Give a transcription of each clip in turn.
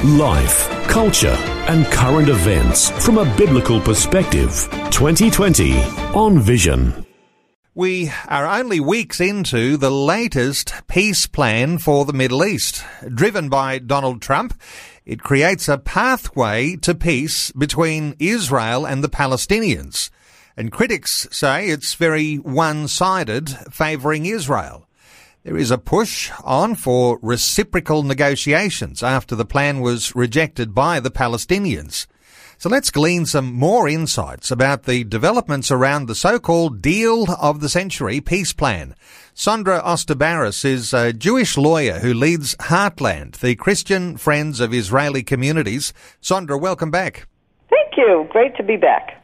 Life, culture, and current events from a biblical perspective. 2020 on Vision. We are only weeks into the latest peace plan for the Middle East. Driven by Donald Trump, it creates a pathway to peace between Israel and the Palestinians. And critics say it's very one-sided, favouring Israel. There is a push on for reciprocal negotiations after the plan was rejected by the Palestinians. So let's glean some more insights about the developments around the so-called deal of the century peace plan. Sondra Oster Baras is a Jewish lawyer who leads Heartland, the Christian Friends of Israeli Communities. Sondra, welcome back. Thank you. Great to be back.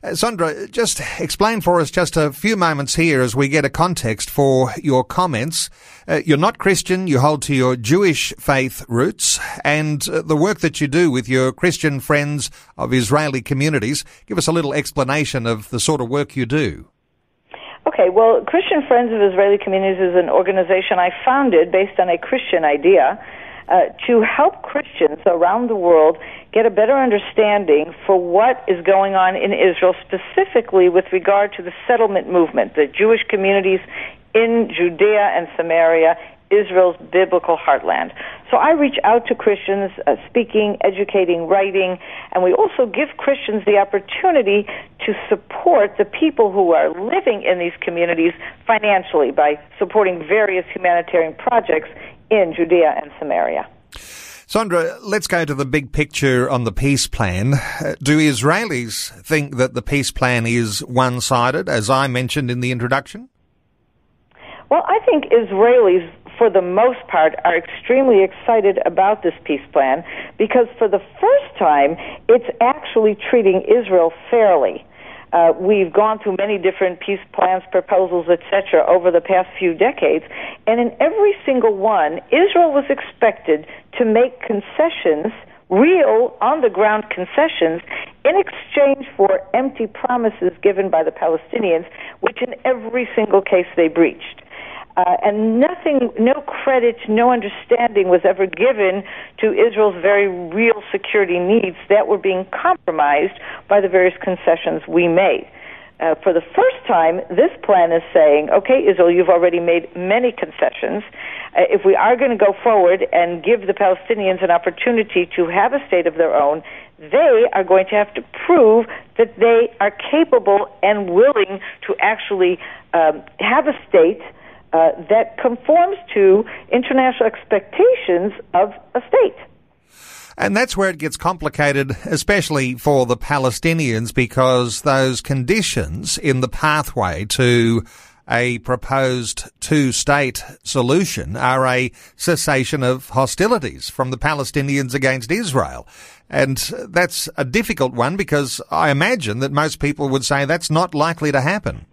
Uh, Sondra, just explain for us just a few moments here as we get a context for your comments. Uh, you're not Christian, you hold to your Jewish faith roots, and uh, the work that you do with your Christian friends of Israeli communities. Give us a little explanation of the sort of work you do. Okay, well, Christian Friends of Israeli Communities is an organization I founded based on a Christian idea uh, to help Christians around the world get a better understanding for what is going on in Israel, specifically with regard to the settlement movement, the Jewish communities in Judea and Samaria, Israel's biblical heartland. So I reach out to Christians, uh, speaking, educating, writing, and we also give Christians the opportunity to support the people who are living in these communities financially by supporting various humanitarian projects in Judea and Samaria. Sandra, let's go to the big picture on the peace plan. Uh, do Israelis think that the peace plan is one sided, as I mentioned in the introduction? Well, I think Israelis, for the most part, are extremely excited about this peace plan because for the first time, it's actually treating Israel fairly. Uh, we've gone through many different peace plans, proposals, etc., over the past few decades, and in every single one, Israel was expected to make concessions, real, on the ground concessions, in exchange for empty promises given by the Palestinians, which in every single case they breached. Uh, and nothing, no credit, no understanding was ever given to Israel's very real security needs that were being compromised by the various concessions we made. Uh, for the first time, this plan is saying, okay, Israel, you've already made many concessions. Uh, if we are going to go forward and give the Palestinians an opportunity to have a state of their own, they are going to have to prove that they are capable and willing to actually um, have a state uh, that conforms to international expectations of a state. And that's where it gets complicated, especially for the Palestinians, because those conditions in the pathway to a proposed two-state solution are a cessation of hostilities from the Palestinians against Israel. And that's a difficult one because I imagine that most people would say that's not likely to happen.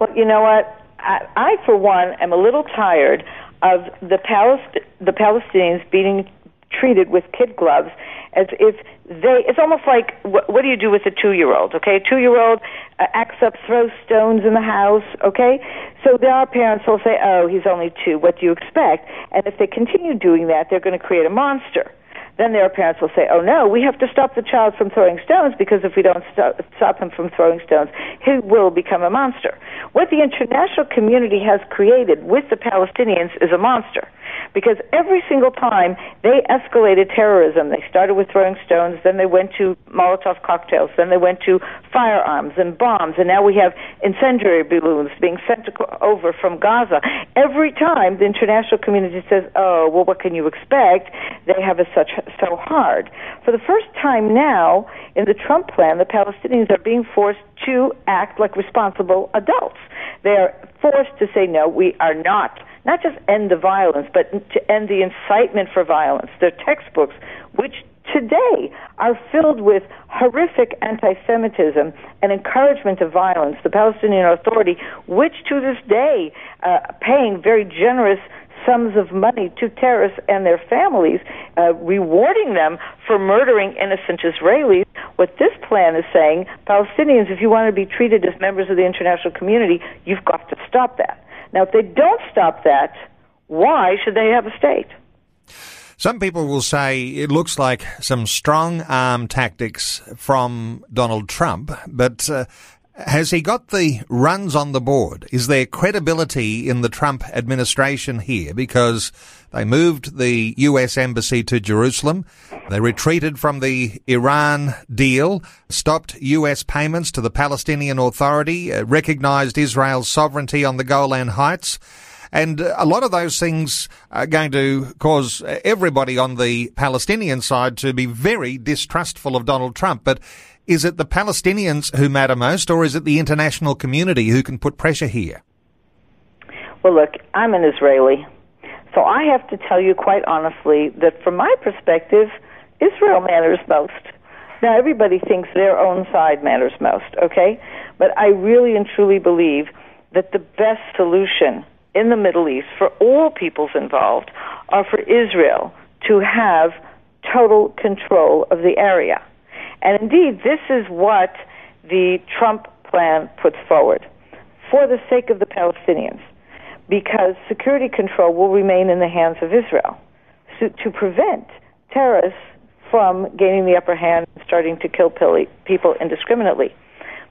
Well, you know what? I, I, for one, am a little tired of the, Palest- the Palestinians being treated with kid gloves as if they it's almost like what, what do you do with a two year old okay? A two year old uh, acts up throws stones in the house okay? So there are parents who'll say oh he's only two. What do you expect? And if they continue doing that they're going to create a monster then their parents will say, oh no, we have to stop the child from throwing stones because if we don't stop, stop him from throwing stones, he will become a monster. What the international community has created with the Palestinians is a monster because every single time they escalated terrorism, they started with throwing stones, then they went to Molotov cocktails, then they went to firearms and bombs, and now we have incendiary balloons being sent over from Gaza. Every time the international community says, "Oh, well, what can you expect?" They have it such so hard. For the first time now in the Trump plan, the Palestinians are being forced to act like responsible adults. They are forced to say, "No, we are not." not just end the violence, but to end the incitement for violence. Their textbooks, which today are filled with horrific anti-Semitism and encouragement of violence. The Palestinian Authority, which to this day, uh, paying very generous sums of money to terrorists and their families, uh, rewarding them for murdering innocent Israelis. What this plan is saying, Palestinians, if you want to be treated as members of the international community, you've got to stop that. Now, if they don't stop that, why should they have a state? Some people will say it looks like some strong arm tactics from Donald Trump, but uh, has he got the runs on the board? Is there credibility in the Trump administration here? Because they moved the US embassy to Jerusalem. They retreated from the Iran deal, stopped US payments to the Palestinian Authority, uh, recognized Israel's sovereignty on the Golan Heights. And a lot of those things are going to cause everybody on the Palestinian side to be very distrustful of Donald Trump. But is it the Palestinians who matter most, or is it the international community who can put pressure here? Well, look, I'm an Israeli. So I have to tell you quite honestly that from my perspective, Israel matters most. Now, everybody thinks their own side matters most, okay? But I really and truly believe that the best solution in the Middle East for all peoples involved are for Israel to have total control of the area. And indeed, this is what the Trump plan puts forward for the sake of the Palestinians, because security control will remain in the hands of Israel so, to prevent terrorists from gaining the upper hand and starting to kill people indiscriminately.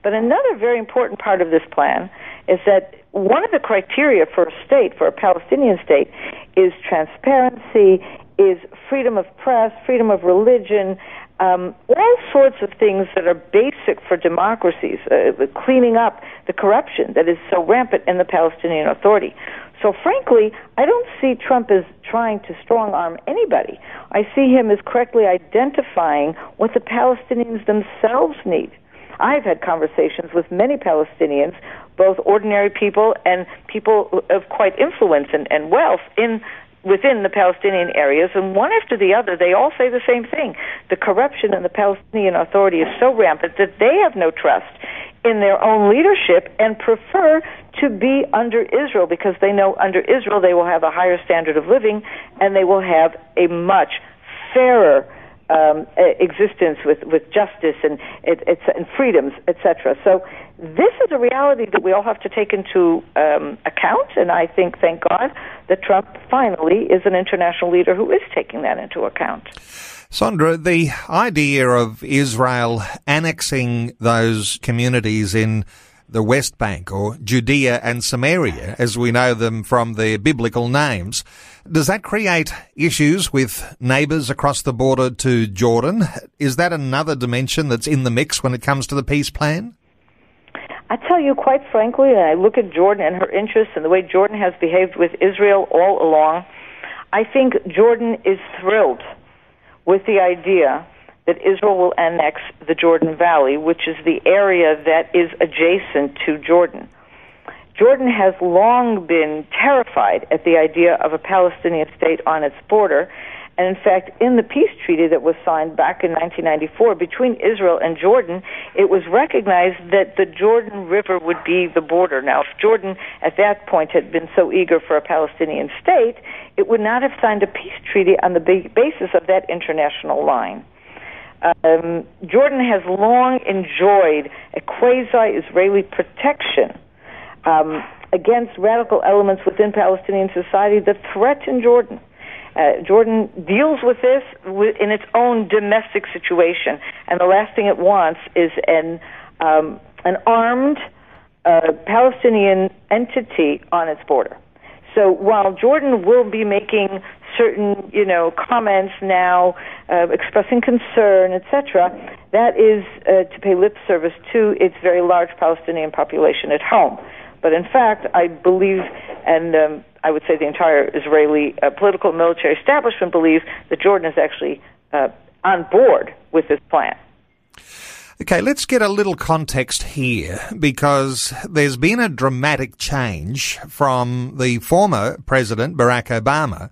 But another very important part of this plan is that one of the criteria for a state, for a Palestinian state, is transparency, is freedom of press, freedom of religion, um, all sorts of things that are basic for democracies, uh, cleaning up the corruption that is so rampant in the Palestinian Authority. So, frankly, I don't see Trump as trying to strong arm anybody. I see him as correctly identifying what the Palestinians themselves need. I've had conversations with many Palestinians, both ordinary people and people of quite influence and, and wealth in within the Palestinian areas, and one after the other, they all say the same thing. The corruption in the Palestinian Authority is so rampant that they have no trust in their own leadership and prefer to be under Israel because they know under Israel they will have a higher standard of living and they will have a much fairer um, existence with, with justice and, it, it's, and freedoms, etc. So this is a reality that we all have to take into um, account, and I think, thank God, that Trump finally is an international leader who is taking that into account. Sandra, the idea of Israel annexing those communities in the West Bank or Judea and Samaria, as we know them from their biblical names, does that create issues with neighbours across the border to Jordan? Is that another dimension that's in the mix when it comes to the peace plan? I tell you, quite frankly, and I look at Jordan and her interests and the way Jordan has behaved with Israel all along, I think Jordan is thrilled with the idea that Israel will annex the Jordan Valley, which is the area that is adjacent to Jordan. Jordan has long been terrified at the idea of a Palestinian state on its border. And in fact, in the peace treaty that was signed back in 1994 between Israel and Jordan, it was recognized that the Jordan River would be the border. Now, if Jordan at that point had been so eager for a Palestinian state, it would not have signed a peace treaty on the basis of that international line. Um, Jordan has long enjoyed a quasi Israeli protection um, against radical elements within Palestinian society that threaten Jordan. Uh, Jordan deals with this in its own domestic situation, and the last thing it wants is an um, an armed uh, Palestinian entity on its border. So while Jordan will be making certain, you know, comments now, uh, expressing concern, etc., that is uh, to pay lip service to its very large Palestinian population at home. But in fact, I believe, and um, I would say the entire Israeli uh, political military establishment believes that Jordan is actually uh, on board with this plan. Okay, let's get a little context here because there's been a dramatic change from the former president, Barack Obama,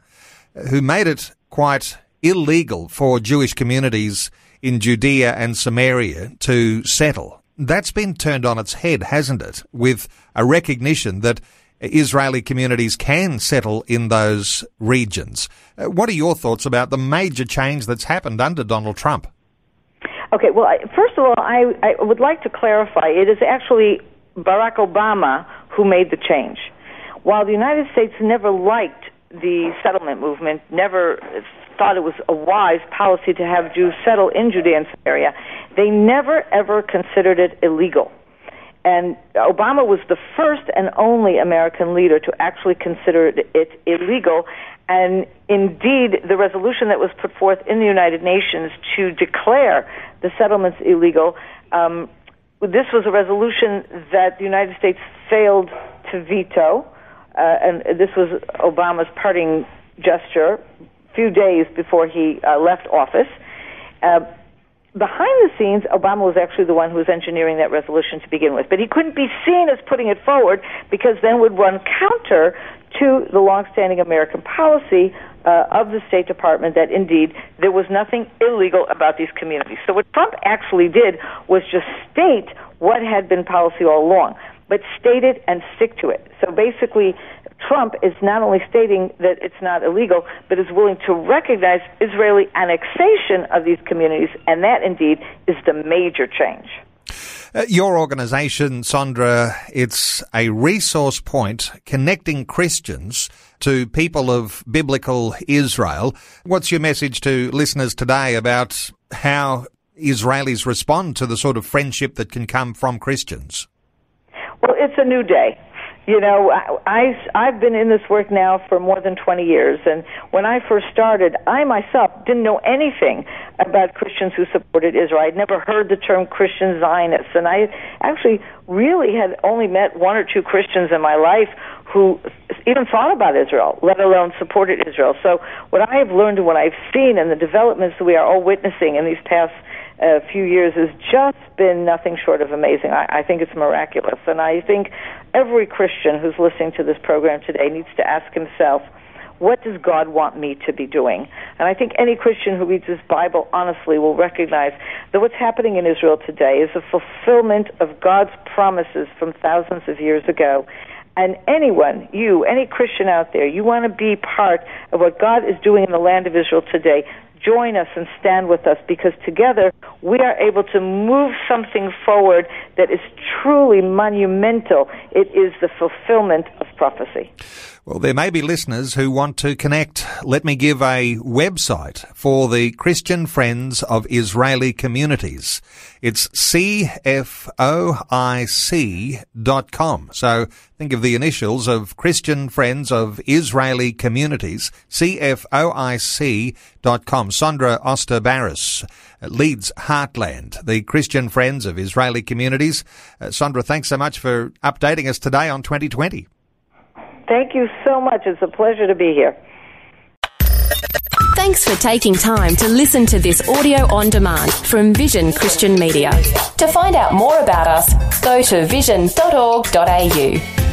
who made it quite illegal for Jewish communities in Judea and Samaria to settle. That's been turned on its head, hasn't it? With a recognition that Israeli communities can settle in those regions. Uh, what are your thoughts about the major change that's happened under Donald Trump? Okay, well, first of all, I, I would like to clarify it is actually Barack Obama who made the change. While the United States never liked the settlement movement, never thought it was a wise policy to have Jews settle in Judea and Samaria, they never ever considered it illegal. And Obama was the first and only American leader to actually consider it illegal. And indeed, the resolution that was put forth in the United Nations to declare the settlements illegal, um, this was a resolution that the United States failed to veto. Uh, and this was Obama's parting gesture a few days before he uh, left office. Uh, behind the scenes, Obama was actually the one who was engineering that resolution to begin with. But he couldn't be seen as putting it forward because then would run counter to the longstanding American policy uh, of the State Department that indeed there was nothing illegal about these communities. So what Trump actually did was just state what had been policy all along, but state it and stick to it. So basically, Trump is not only stating that it's not illegal, but is willing to recognize Israeli annexation of these communities, and that indeed is the major change. Your organization, Sondra, it's a resource point connecting Christians to people of biblical Israel. What's your message to listeners today about how Israelis respond to the sort of friendship that can come from Christians? Well, it's a new day you know, I, I've been in this work now for more than 20 years, and when I first started, I myself didn't know anything about Christians who supported Israel. I'd never heard the term Christian Zionists, and I actually really had only met one or two Christians in my life who even thought about Israel, let alone supported Israel. So what I have learned and what I've seen and the developments that we are all witnessing in these past uh, few years has just been nothing short of amazing. I, I think it's miraculous. And I think every Christian who's listening to this program today needs to ask himself, what does God want me to be doing? And I think any Christian who reads his Bible honestly will recognize that what's happening in Israel today is a fulfillment of God's promises from thousands of years ago. And anyone, you, any Christian out there, you want to be part of what God is doing in the land of Israel today, join us and stand with us because together we are able to move something forward that is truly monumental. It is the fulfillment of prophecy. Well, there may be listeners who want to connect. Let me give a website for the Christian Friends of Israeli Communities. It's cfoic.com. So think of the initials of Christian Friends of Israeli Communities, cfoic.com. Sondra Oster Baras leads Heartland, the Christian Friends of Israeli Communities. Uh, Sondra, thanks so much for updating us today on 2020. Thank you so much. It's a pleasure to be here. Thanks for taking time to listen to this audio on demand from Vision Christian Media. To find out more about us, go to vision.org.au.